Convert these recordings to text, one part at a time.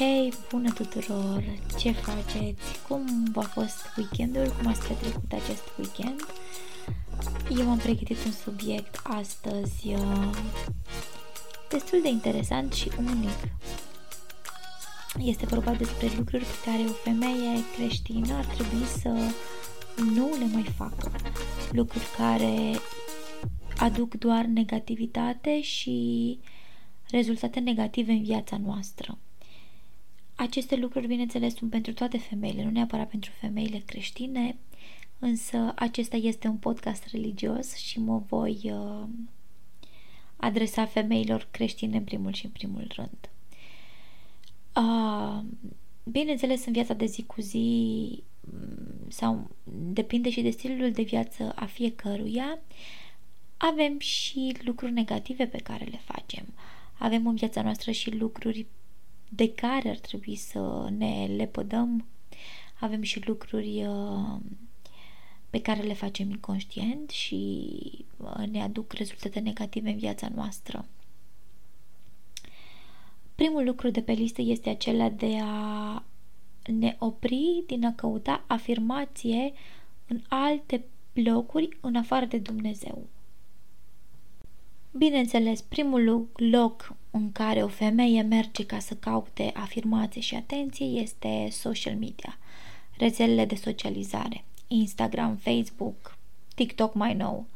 Hei, bună tuturor! Ce faceți? Cum a fost weekendul? Cum ați petrecut acest weekend? Eu am pregătit un subiect astăzi uh, destul de interesant și unic. Este vorba despre lucruri pe care o femeie creștină ar trebui să nu le mai facă. Lucruri care aduc doar negativitate și rezultate negative în viața noastră. Aceste lucruri, bineînțeles, sunt pentru toate femeile, nu neapărat pentru femeile creștine, însă acesta este un podcast religios și mă voi uh, adresa femeilor creștine în primul și în primul rând. Uh, bineînțeles, în viața de zi cu zi mm, sau depinde și de stilul de viață a fiecăruia, avem și lucruri negative pe care le facem. Avem în viața noastră și lucruri de care ar trebui să ne lepădăm. Avem și lucruri uh, pe care le facem inconștient și uh, ne aduc rezultate negative în viața noastră. Primul lucru de pe listă este acela de a ne opri din a căuta afirmație în alte locuri în afară de Dumnezeu. Bineînțeles, primul loc în care o femeie merge ca să caute afirmație și atenție este social media, rețelele de socializare, Instagram, Facebook, TikTok mai nou.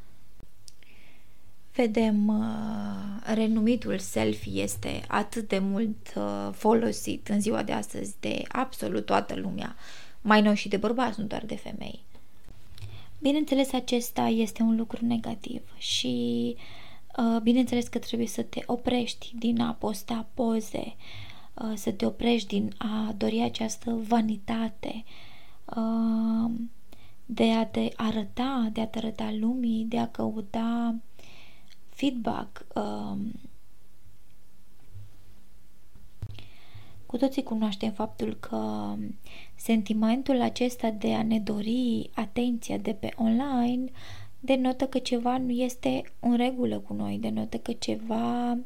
Vedem, uh, renumitul selfie este atât de mult uh, folosit în ziua de astăzi de absolut toată lumea, mai nou și de bărbați, nu doar de femei. Bineînțeles, acesta este un lucru negativ și uh, Uh, bineînțeles că trebuie să te oprești din a posta poze, uh, să te oprești din a dori această vanitate, uh, de a te arăta, de a te arăta lumii, de a căuta feedback. Cu toții cunoaștem faptul că sentimentul acesta de a ne dori atenția de pe online denotă că ceva nu este în regulă cu noi, denotă că ceva,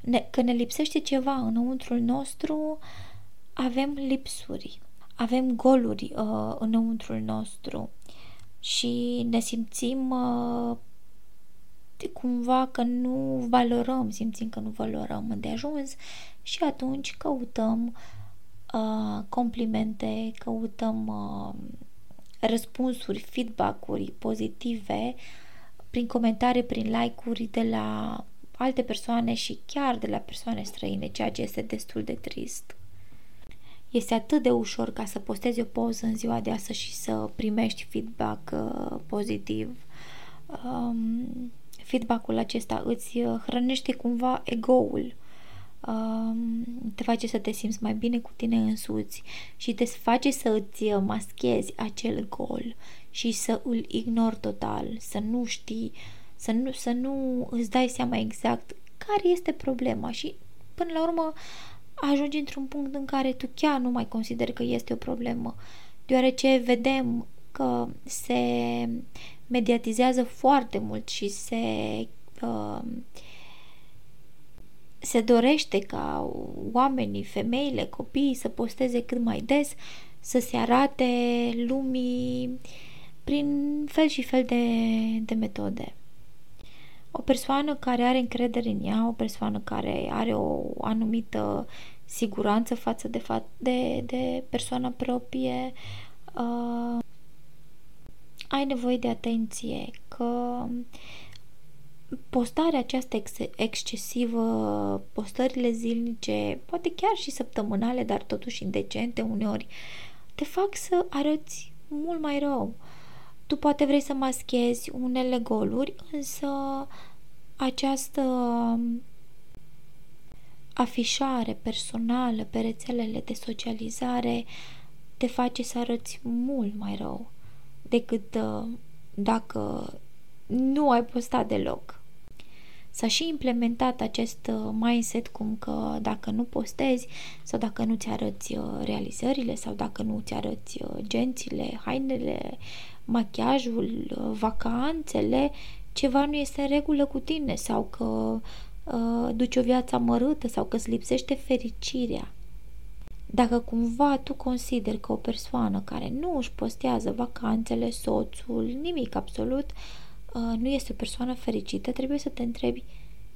ne, că ne lipsește ceva înăuntrul nostru, avem lipsuri, avem goluri uh, înăuntrul nostru și ne simțim uh, cumva că nu valorăm, simțim că nu valorăm de ajuns și atunci căutăm uh, complimente, căutăm uh, răspunsuri, feedback-uri pozitive prin comentarii, prin like-uri de la alte persoane și chiar de la persoane străine, ceea ce este destul de trist. Este atât de ușor ca să postezi o poză în ziua de astăzi și să primești feedback uh, pozitiv. Um, feedback-ul acesta îți hrănește cumva ego-ul te face să te simți mai bine cu tine însuți și te face să îți maschezi acel gol și să îl ignori total, să nu știi, să nu, să nu îți dai seama exact care este problema și până la urmă ajungi într-un punct în care tu chiar nu mai consideri că este o problemă, deoarece vedem că se mediatizează foarte mult și se uh, se dorește ca oamenii, femeile, copiii să posteze cât mai des, să se arate lumii prin fel și fel de, de metode. O persoană care are încredere în ea, o persoană care are o anumită siguranță față de, fa- de, de persoana proprie, uh, ai nevoie de atenție, că postarea aceasta ex- excesivă, postările zilnice, poate chiar și săptămânale, dar totuși indecente uneori, te fac să arăți mult mai rău. Tu poate vrei să maschezi unele goluri, însă această afișare personală pe rețelele de socializare te face să arăți mult mai rău decât uh, dacă nu ai postat deloc. S-a și implementat acest uh, mindset cum că dacă nu postezi sau dacă nu ți arăți uh, realizările sau dacă nu ți arăți uh, gențile, hainele, machiajul, vacanțele, ceva nu este în regulă cu tine sau că uh, duci o viață amărâtă sau că îți lipsește fericirea. Dacă cumva tu consideri că o persoană care nu își postează vacanțele, soțul, nimic absolut, uh, nu este o persoană fericită, trebuie să te întrebi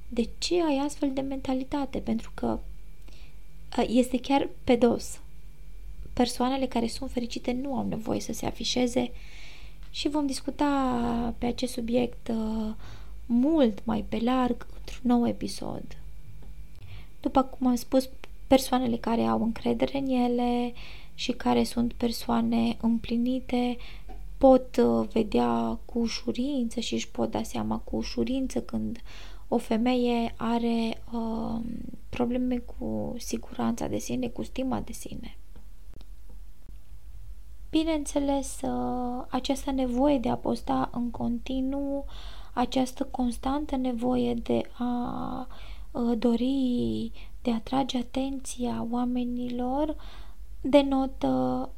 de ce ai astfel de mentalitate, pentru că uh, este chiar pe dos. Persoanele care sunt fericite nu au nevoie să se afișeze și vom discuta pe acest subiect uh, mult mai pe larg într-un nou episod. După cum am spus, persoanele care au încredere în ele și care sunt persoane împlinite pot uh, vedea cu ușurință și își pot da seama cu ușurință când o femeie are uh, probleme cu siguranța de sine, cu stima de sine. Bineînțeles, uh, această nevoie de a posta în continuu, această constantă nevoie de a uh, dori, de a atrage atenția oamenilor, denotă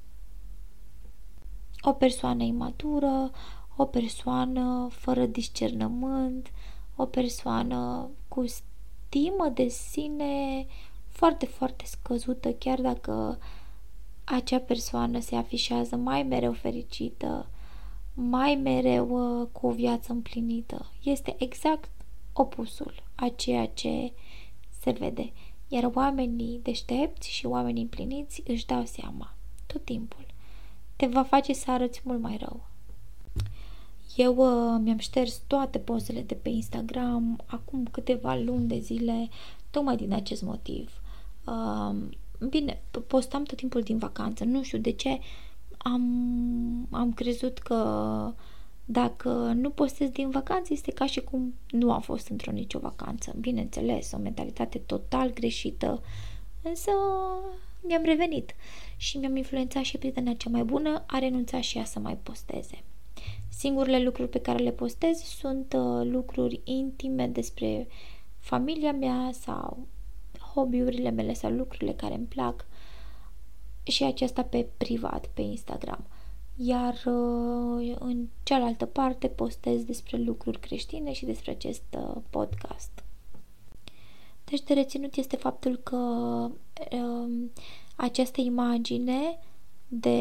o persoană imatură, o persoană fără discernământ, o persoană cu stimă de sine foarte, foarte scăzută, chiar dacă acea persoană se afișează mai mereu fericită, mai mereu uh, cu o viață împlinită. Este exact opusul a ceea ce se vede. Iar oamenii deștepți și oamenii împliniți își dau seama tot timpul te va face să arăți mult mai rău. Eu uh, mi-am șters toate pozele de pe Instagram acum câteva luni de zile, tocmai din acest motiv. Uh, bine, postam tot timpul din vacanță, nu știu de ce am, am crezut că dacă nu postez din vacanță este ca și cum nu a fost într-o nicio vacanță. Bineînțeles, o mentalitate total greșită, însă mi-am revenit și mi-am influențat și prietena cea mai bună a renunțat și ea să mai posteze. Singurele lucruri pe care le postez sunt uh, lucruri intime despre familia mea sau hobby-urile mele sau lucrurile care îmi plac și aceasta pe privat, pe Instagram. Iar uh, în cealaltă parte postez despre lucruri creștine și despre acest uh, podcast. Deci de reținut este faptul că uh, această imagine de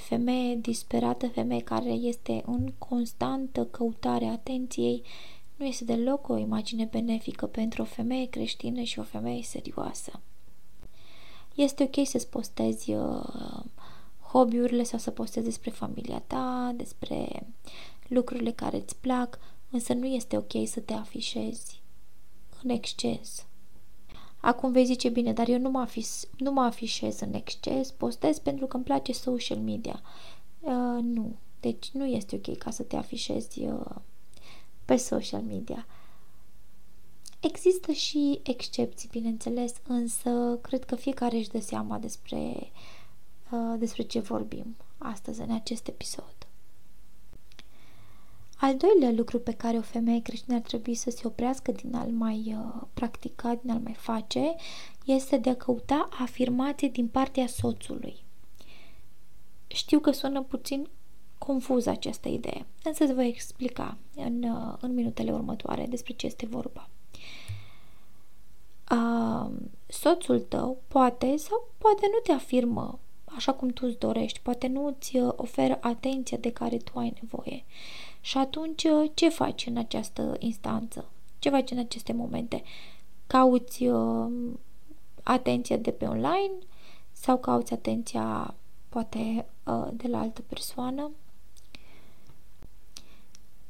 femeie disperată, femeie care este în constantă căutare a atenției, nu este deloc o imagine benefică pentru o femeie creștină și o femeie serioasă. Este ok să-ți postezi uh, hobby-urile sau să postezi despre familia ta, despre lucrurile care îți plac, însă nu este ok să te afișezi în exces. Acum vei zice, bine, dar eu nu mă, afis, nu mă afișez în exces, postez pentru că îmi place social media. Uh, nu. Deci nu este ok ca să te afișezi uh, pe social media. Există și excepții, bineînțeles, însă cred că fiecare își dă seama despre, uh, despre ce vorbim astăzi în acest episod. Al doilea lucru pe care o femeie creștină ar trebui să se oprească din a-l mai uh, practica, din a-l mai face, este de a căuta afirmații din partea soțului. Știu că sună puțin confuză această idee, însă îți voi explica în, uh, în minutele următoare despre ce este vorba. Uh, soțul tău poate sau poate nu te afirmă așa cum tu îți dorești, poate nu îți uh, oferă atenția de care tu ai nevoie. Și atunci, uh, ce faci în această instanță? Ce faci în aceste momente? Cauți uh, atenția de pe online sau cauți atenția poate uh, de la altă persoană?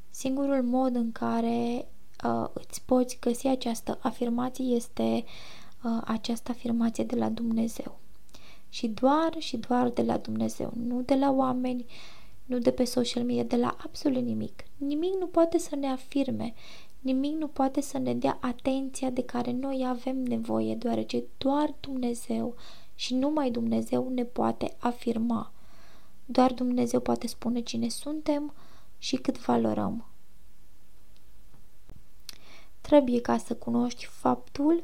Singurul mod în care uh, îți poți găsi această afirmație este uh, această afirmație de la Dumnezeu. Și doar și doar de la Dumnezeu, nu de la oameni, nu de pe social media, de la absolut nimic. Nimic nu poate să ne afirme, Nimic nu poate să ne dea atenția de care noi avem nevoie, deoarece doar Dumnezeu și numai Dumnezeu ne poate afirma. Doar Dumnezeu poate spune cine suntem și cât valorăm. Trebuie ca să cunoști faptul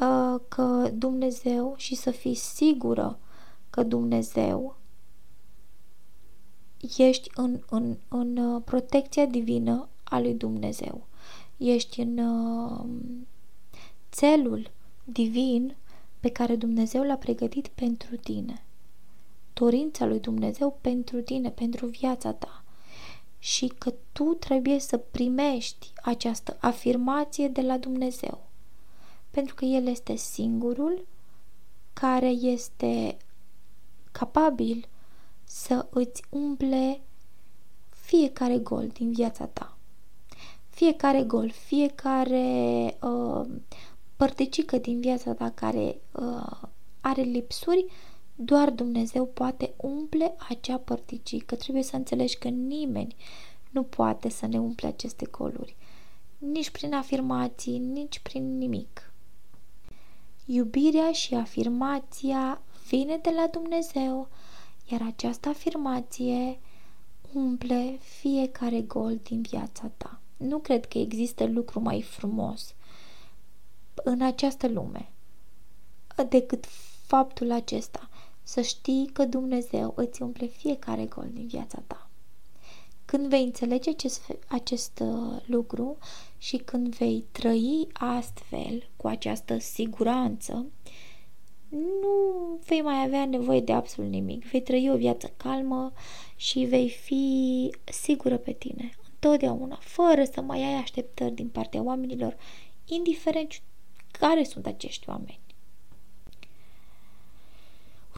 uh, că Dumnezeu și să fii sigură că Dumnezeu ești în, în, în uh, protecția divină a lui Dumnezeu. Ești în uh, țelul divin pe care Dumnezeu l-a pregătit pentru tine. Dorința lui Dumnezeu pentru tine, pentru viața ta. Și că tu trebuie să primești această afirmație de la Dumnezeu. Pentru că El este singurul care este capabil să îți umple fiecare gol din viața ta. Fiecare gol, fiecare uh, părticică din viața ta care uh, are lipsuri, doar Dumnezeu poate umple acea părticică. Trebuie să înțelegi că nimeni nu poate să ne umple aceste goluri. Nici prin afirmații, nici prin nimic. Iubirea și afirmația vine de la Dumnezeu, iar această afirmație umple fiecare gol din viața ta. Nu cred că există lucru mai frumos în această lume decât faptul acesta, să știi că Dumnezeu îți umple fiecare gol din viața ta. Când vei înțelege acest, acest uh, lucru și când vei trăi astfel, cu această siguranță, nu vei mai avea nevoie de absolut nimic. Vei trăi o viață calmă și vei fi sigură pe tine, întotdeauna, fără să mai ai așteptări din partea oamenilor, indiferent care sunt acești oameni.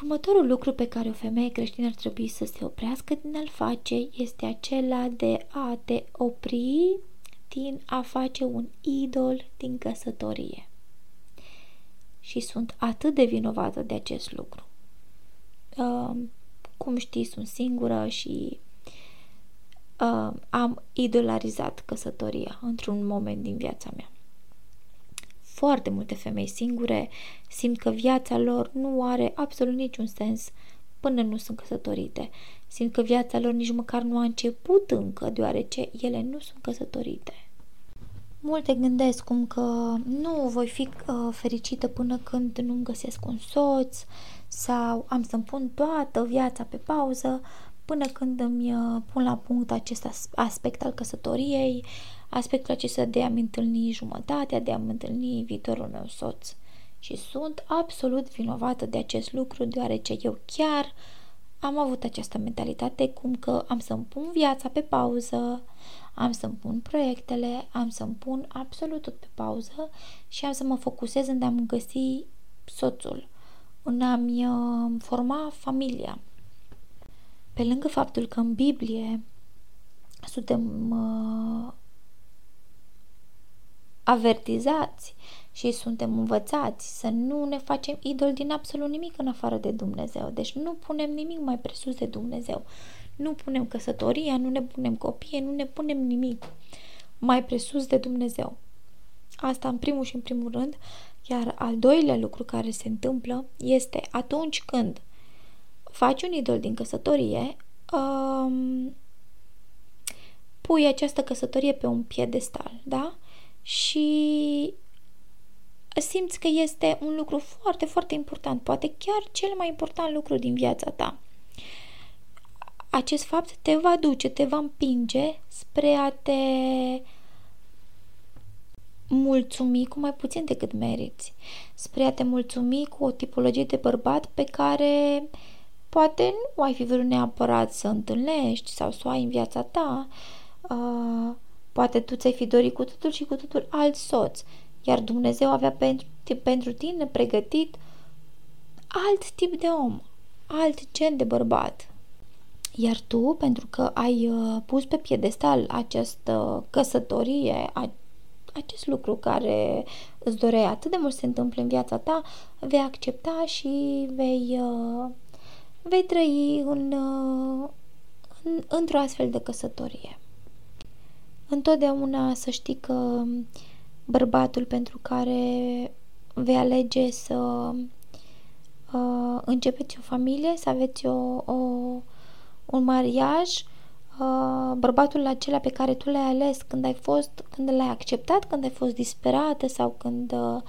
Următorul lucru pe care o femeie creștină ar trebui să se oprească din a-l face este acela de a te opri din a face un idol din căsătorie și sunt atât de vinovată de acest lucru. Uh, cum știi, sunt singură și uh, am idolarizat căsătoria într-un moment din viața mea. Foarte multe femei singure simt că viața lor nu are absolut niciun sens până nu sunt căsătorite. Simt că viața lor nici măcar nu a început încă, deoarece ele nu sunt căsătorite. Multe gândesc cum că nu voi fi uh, fericită până când nu-mi găsesc un soț sau am să-mi pun toată viața pe pauză până când îmi uh, pun la punct acest aspect al căsătoriei, aspectul acesta de a-mi întâlni jumătatea, de a-mi întâlni viitorul meu soț. Și sunt absolut vinovată de acest lucru, deoarece eu chiar am avut această mentalitate cum că am să-mi pun viața pe pauză, am să-mi pun proiectele, am să-mi pun absolut tot pe pauză și am să mă focusez în a-mi găsi soțul, în a-mi uh, forma familia. Pe lângă faptul că în Biblie suntem uh, avertizați și suntem învățați să nu ne facem idol din absolut nimic în afară de Dumnezeu. Deci nu punem nimic mai presus de Dumnezeu. Nu punem căsătoria, nu ne punem copie, nu ne punem nimic mai presus de Dumnezeu. Asta în primul și în primul rând, iar al doilea lucru care se întâmplă este atunci când faci un idol din căsătorie, um, pui această căsătorie pe un piedestal, da? Și simți că este un lucru foarte, foarte important, poate chiar cel mai important lucru din viața ta. Acest fapt te va duce, te va împinge spre a te mulțumi cu mai puțin decât meriți, spre a te mulțumi cu o tipologie de bărbat pe care poate nu ai fi vrut neapărat să întâlnești sau să o ai în viața ta, uh, poate tu ți-ai fi dorit cu totul și cu totul alt soț, iar Dumnezeu avea pentru, pentru tine pregătit alt tip de om, alt gen de bărbat. Iar tu, pentru că ai uh, pus pe piedestal această căsătorie, acest lucru care îți doreai atât de mult să se întâmple în viața ta, vei accepta și vei, uh, vei trăi în, uh, în, într-o astfel de căsătorie. Întotdeauna să știi că bărbatul pentru care vei alege să uh, începeți o familie, să aveți o, o, un mariaj, uh, bărbatul acela pe care tu l-ai ales când ai fost, când l-ai acceptat, când ai fost disperată sau când uh,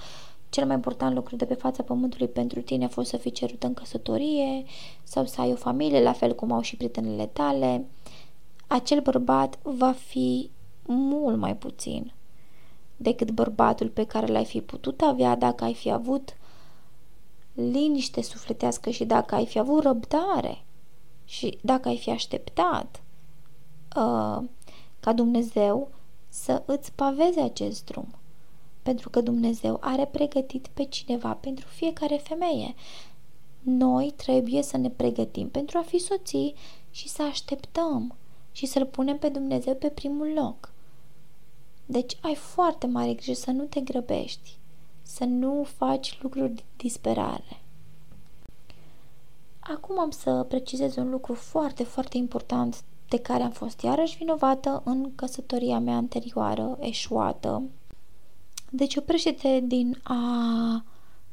cel mai important lucru de pe fața pământului pentru tine a fost să fii cerută în căsătorie sau să ai o familie, la fel cum au și prietenele tale, acel bărbat va fi mult mai puțin decât bărbatul pe care l-ai fi putut avea dacă ai fi avut liniște sufletească și dacă ai fi avut răbdare și dacă ai fi așteptat uh, ca Dumnezeu să îți paveze acest drum. Pentru că Dumnezeu are pregătit pe cineva pentru fiecare femeie. Noi trebuie să ne pregătim pentru a fi soții și să așteptăm și să-L punem pe Dumnezeu pe primul loc. Deci ai foarte mare grijă să nu te grăbești, să nu faci lucruri de disperare. Acum am să precizez un lucru foarte, foarte important de care am fost iarăși vinovată în căsătoria mea anterioară, eșuată. Deci oprește-te din a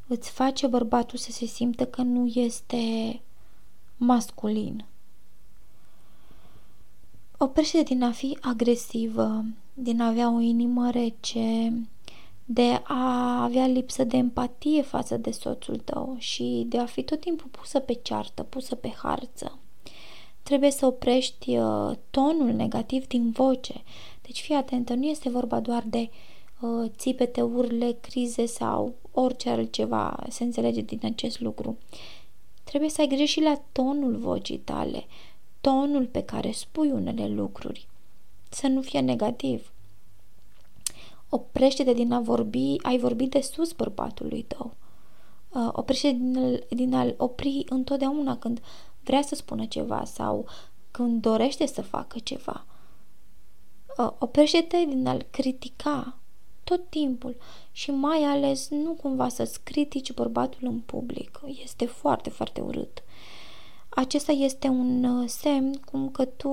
îți face bărbatul să se simtă că nu este masculin. Oprește-te din a fi agresivă, din a avea o inimă rece, de a avea lipsă de empatie față de soțul tău și de a fi tot timpul pusă pe ceartă, pusă pe harță. Trebuie să oprești uh, tonul negativ din voce. Deci fii atentă, nu este vorba doar de uh, țipete, urle, crize sau orice altceva se înțelege din acest lucru. Trebuie să ai grijă și la tonul vocii tale, tonul pe care spui unele lucruri să nu fie negativ. Oprește-te din a vorbi, ai vorbit de sus bărbatului tău. Uh, oprește din, din a opri întotdeauna când vrea să spună ceva sau când dorește să facă ceva. Uh, oprește-te din a-l critica tot timpul și mai ales nu cumva să-ți critici bărbatul în public. Este foarte, foarte urât. Acesta este un uh, semn cum că tu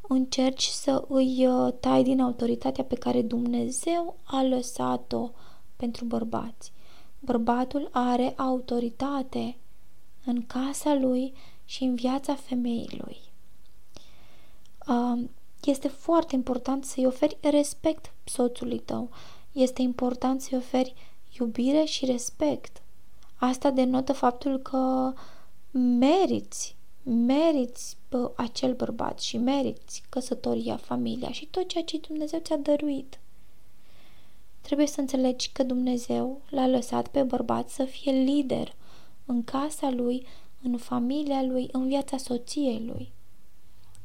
încerci să îi uh, tai din autoritatea pe care Dumnezeu a lăsat-o pentru bărbați. Bărbatul are autoritate în casa lui și în viața femeii lui. Um, este foarte important să-i oferi respect soțului tău. Este important să-i oferi iubire și respect. Asta denotă faptul că meriți meriți bă, acel bărbat și meriți căsătoria, familia și tot ceea ce Dumnezeu ți-a dăruit. Trebuie să înțelegi că Dumnezeu l-a lăsat pe bărbat să fie lider în casa lui, în familia lui, în viața soției lui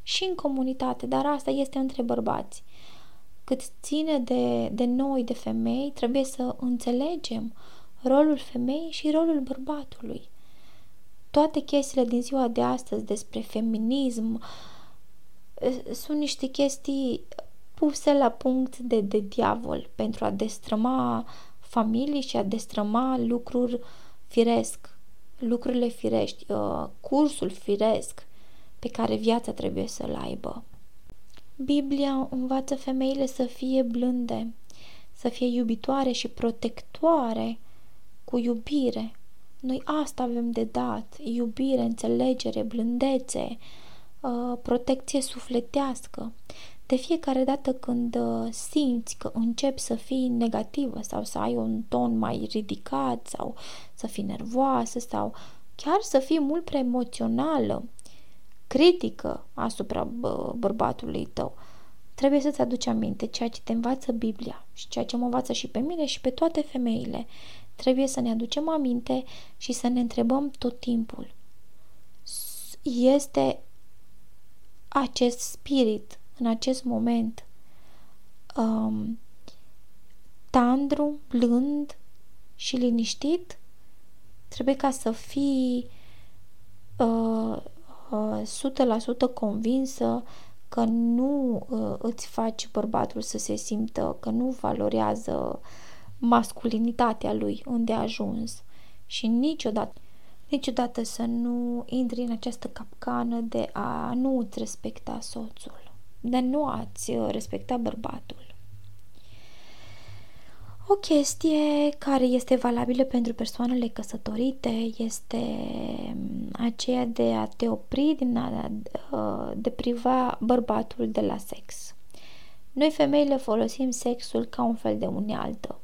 și în comunitate, dar asta este între bărbați. Cât ține de, de noi, de femei, trebuie să înțelegem rolul femeii și rolul bărbatului toate chestiile din ziua de astăzi despre feminism sunt niște chestii puse la punct de, de diavol pentru a destrăma familii și a destrăma lucruri firesc, lucrurile firești, uh, cursul firesc pe care viața trebuie să-l aibă. Biblia învață femeile să fie blânde, să fie iubitoare și protectoare cu iubire, noi asta avem de dat, iubire, înțelegere, blândețe, uh, protecție sufletească. De fiecare dată când uh, simți că începi să fii negativă sau să ai un ton mai ridicat sau să fii nervoasă sau chiar să fii mult prea emoțională, critică asupra bărbatului tău, trebuie să-ți aduci aminte ceea ce te învață Biblia și ceea ce mă învață și pe mine și pe toate femeile. Trebuie să ne aducem aminte și să ne întrebăm tot timpul. Este acest spirit în acest moment um, tandru, blând și liniștit? Trebuie ca să fii uh, uh, 100% convinsă că nu uh, îți faci bărbatul să se simtă că nu valorează masculinitatea lui unde a ajuns și niciodată niciodată să nu intri în această capcană de a nu îți respecta soțul. de nu ați uh, respecta bărbatul. O chestie care este valabilă pentru persoanele căsătorite este mm, aceea de a te opri din a uh, depriva bărbatul de la sex. Noi femeile folosim sexul ca un fel de unealtă.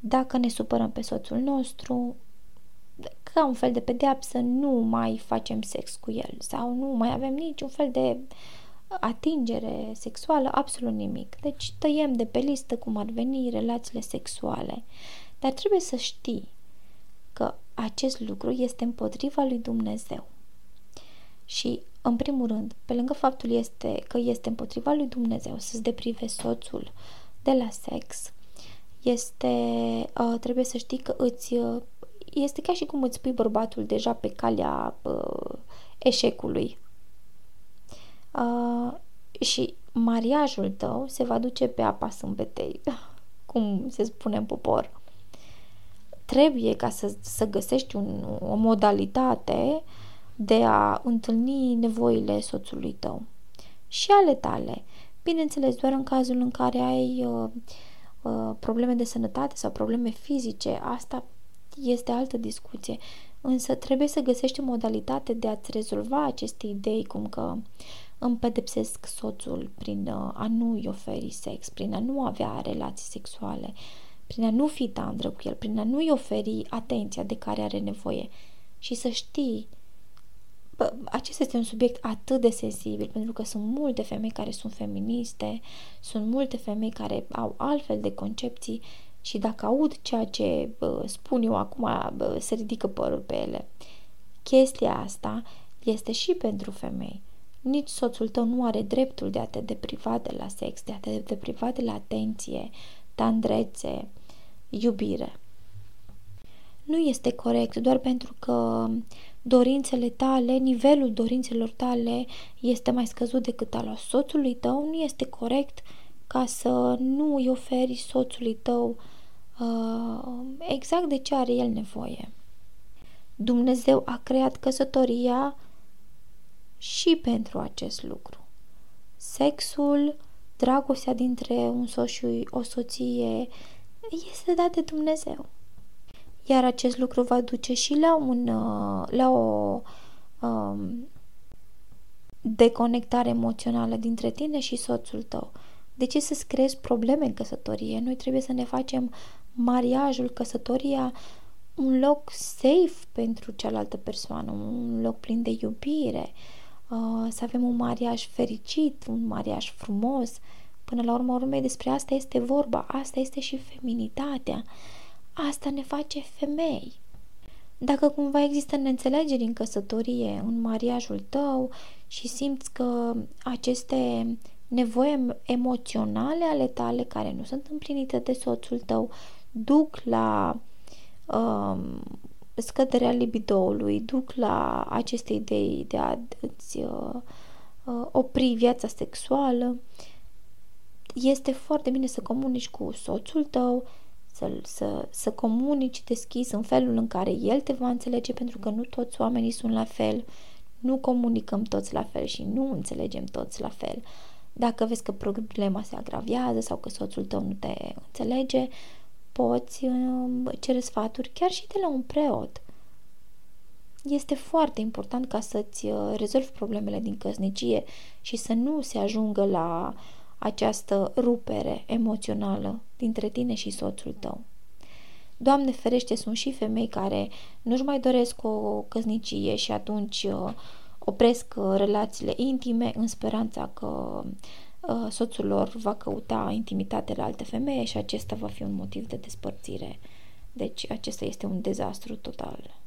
Dacă ne supărăm pe soțul nostru, ca un fel de pedeapsă, nu mai facem sex cu el sau nu mai avem niciun fel de atingere sexuală, absolut nimic. Deci tăiem de pe listă cum ar veni relațiile sexuale. Dar trebuie să știi că acest lucru este împotriva lui Dumnezeu. Și, în primul rând, pe lângă faptul este că este împotriva lui Dumnezeu să-ți deprive soțul de la sex, este, uh, trebuie să știi că îți, uh, este ca și cum îți pui bărbatul deja pe calea uh, eșecului. Uh, și mariajul tău se va duce pe apa sâmbetei, cum se spune în popor. Trebuie ca să, să găsești un, o modalitate de a întâlni nevoile soțului tău și ale tale. Bineînțeles, doar în cazul în care ai uh, uh, probleme de sănătate sau probleme fizice, asta este altă discuție. Însă trebuie să găsești o modalitate de a-ți rezolva aceste idei, cum că îmi pedepsesc soțul prin uh, a nu-i oferi sex, prin a nu avea relații sexuale, prin a nu fi tandră cu el, prin a nu-i oferi atenția de care are nevoie. Și să știi, bă, acesta este un subiect atât de sensibil, pentru că sunt multe femei care sunt feministe, sunt multe femei care au altfel de concepții și dacă aud ceea ce bă, spun eu acum, bă, se ridică părul pe ele. Chestia asta este și pentru femei. Nici soțul tău nu are dreptul de a te depriva de la sex, de a te depriva de la atenție, tandrețe, iubire. Nu este corect doar pentru că dorințele tale, nivelul dorințelor tale este mai scăzut decât al soțului tău, nu este corect ca să nu îi oferi soțului tău uh, exact de ce are el nevoie. Dumnezeu a creat căsătoria și pentru acest lucru. Sexul, dragostea dintre un soț și o soție este dat de Dumnezeu. Iar acest lucru va duce și la, un, uh, la o um, deconectare emoțională dintre tine și soțul tău. De ce să-ți creezi probleme în căsătorie? Noi trebuie să ne facem mariajul, căsătoria, un loc safe pentru cealaltă persoană, un loc plin de iubire, uh, să avem un mariaj fericit, un mariaj frumos. Până la urmă, urmei, despre asta este vorba, asta este și feminitatea. Asta ne face femei. Dacă cumva există neînțelegeri în căsătorie, în mariajul tău și simți că aceste nevoi emoționale ale tale care nu sunt împlinite de soțul tău duc la um, scăderea libidoului, duc la aceste idei de a îți uh, uh, opri viața sexuală, este foarte bine să comunici cu soțul tău, să, să, să comunici deschis în felul în care el te va înțelege, pentru că nu toți oamenii sunt la fel, nu comunicăm toți la fel și nu înțelegem toți la fel. Dacă vezi că problema se agravează sau că soțul tău nu te înțelege, poți um, cere sfaturi chiar și de la un preot. Este foarte important ca să-ți uh, rezolvi problemele din căsnicie și să nu se ajungă la această rupere emoțională dintre tine și soțul tău. Doamne ferește, sunt și femei care nu-și mai doresc o căsnicie și atunci uh, opresc uh, relațiile intime în speranța că Uh, soțul lor va căuta intimitate la alte femei și acesta va fi un motiv de despărțire. Deci acesta este un dezastru total.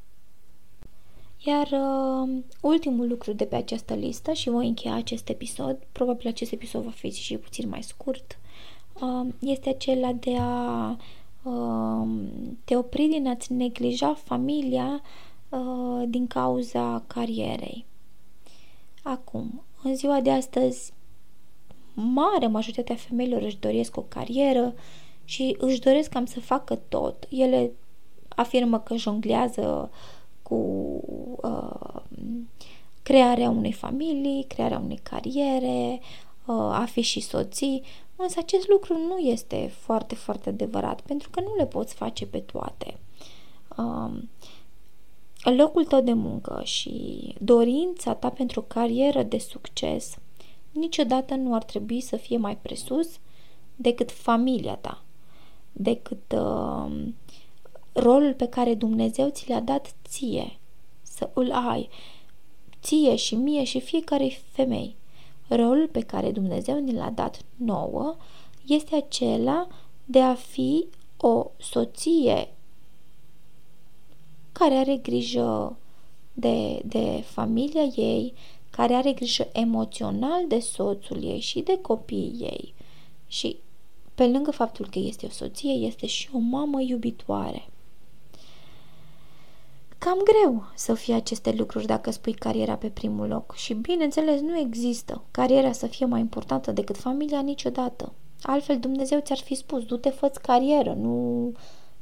Iar uh, ultimul lucru de pe această listă și voi încheia acest episod, probabil acest episod va fi și puțin mai scurt, uh, este acela de a uh, te opri din a-ți neglija familia uh, din cauza carierei. Acum, în ziua de astăzi, mare majoritatea femeilor își doresc o carieră și își doresc cam să facă tot. Ele afirmă că jonglează cu uh, crearea unei familii, crearea unei cariere, uh, a fi și soții, însă acest lucru nu este foarte, foarte adevărat, pentru că nu le poți face pe toate. Um, locul tău de muncă și dorința ta pentru o carieră de succes niciodată nu ar trebui să fie mai presus decât familia ta, decât uh, rolul pe care Dumnezeu ți l-a dat ție să îl ai, ție și mie și fiecare femei. Rolul pe care Dumnezeu ne l-a dat nouă este acela de a fi o soție care are grijă de, de familia ei, care are grijă emoțional de soțul ei și de copiii ei. Și pe lângă faptul că este o soție, este și o mamă iubitoare. Cam greu să fie aceste lucruri dacă spui cariera pe primul loc și bineînțeles nu există cariera să fie mai importantă decât familia niciodată. Altfel Dumnezeu ți-ar fi spus, du-te, fă carieră, nu,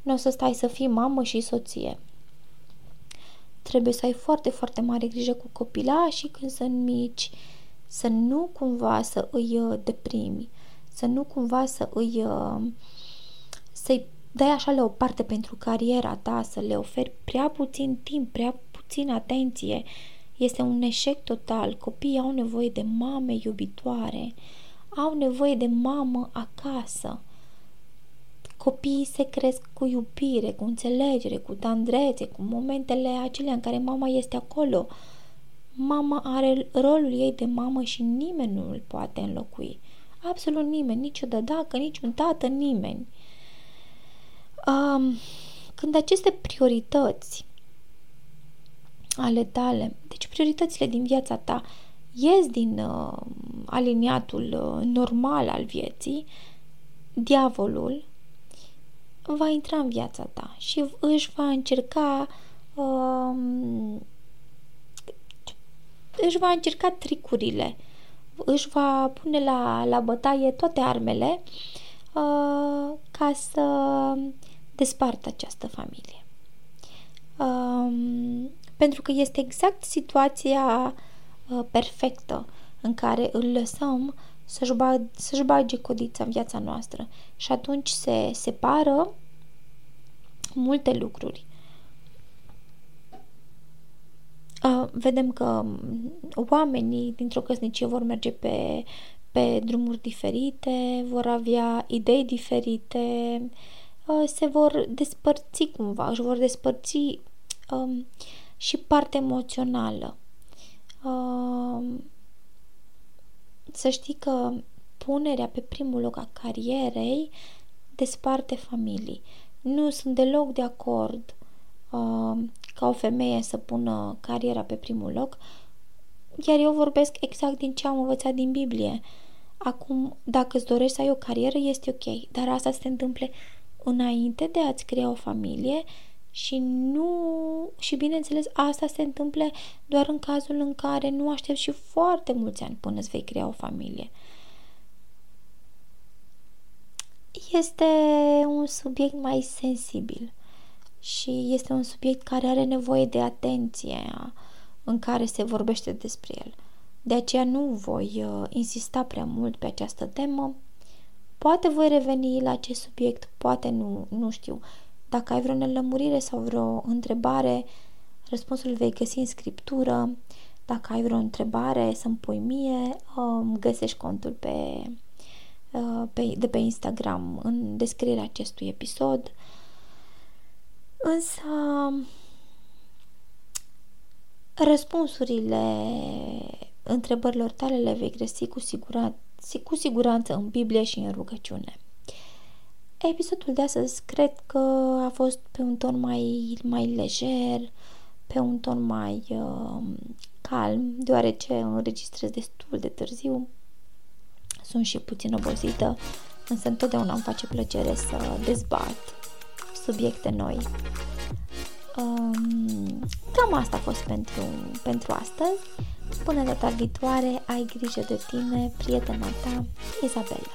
nu o să stai să fii mamă și soție. Trebuie să ai foarte, foarte mare grijă cu copilașii când sunt mici, să nu cumva să îi uh, deprimi, să nu cumva să îi uh, să-i dai așa la o parte pentru cariera ta, să le oferi prea puțin timp, prea puțin atenție. Este un eșec total. Copiii au nevoie de mame iubitoare, au nevoie de mamă acasă. Copiii se cresc cu iubire, cu înțelegere, cu tandrețe, cu momentele acelea în care mama este acolo. Mama are rolul ei de mamă și nimeni nu îl poate înlocui. Absolut nimeni, nici o dădacă, nici un tată, nimeni. Um, când aceste priorități ale tale, deci prioritățile din viața ta, ies din uh, aliniatul uh, normal al vieții, diavolul va intra în viața ta și își va încerca uh, își va încerca tricurile, își va pune la, la bătaie toate armele uh, ca să despartă această familie. Um, pentru că este exact situația uh, perfectă în care îl lăsăm să-și, bag, să-și bage codița în viața noastră și atunci se separă multe lucruri. Uh, vedem că oamenii dintr-o căsnicie vor merge pe, pe drumuri diferite, vor avea idei diferite, uh, se vor despărți cumva, își vor despărți um, și partea emoțională. Uh, să știi că punerea pe primul loc a carierei desparte familii. Nu sunt deloc de acord uh, ca o femeie să pună cariera pe primul loc, iar eu vorbesc exact din ce am învățat din Biblie. Acum, dacă îți dorești să ai o carieră, este ok, dar asta se întâmple înainte de a-ți crea o familie și nu și bineînțeles asta se întâmplă doar în cazul în care nu aștepți și foarte mulți ani până îți vei crea o familie. Este un subiect mai sensibil și este un subiect care are nevoie de atenție în care se vorbește despre el. De aceea nu voi uh, insista prea mult pe această temă. Poate voi reveni la acest subiect, poate nu, nu știu. Dacă ai vreo nelămurire sau vreo întrebare, răspunsul vei găsi în scriptură. Dacă ai vreo întrebare să-mi pui mie, um, găsești contul pe, uh, pe, de pe Instagram în descrierea acestui episod. Însă răspunsurile întrebărilor tale le vei găsi cu siguranță, cu siguranță în Biblie și în rugăciune. Episodul de astăzi cred că a fost pe un ton mai, mai lejer, pe un ton mai uh, calm, deoarece înregistrez destul de târziu. Sunt și puțin obosită, însă întotdeauna îmi face plăcere să dezbat subiecte noi. Um, cam asta a fost pentru, pentru astăzi. Până data viitoare, ai grijă de tine, prietena ta, Izabela.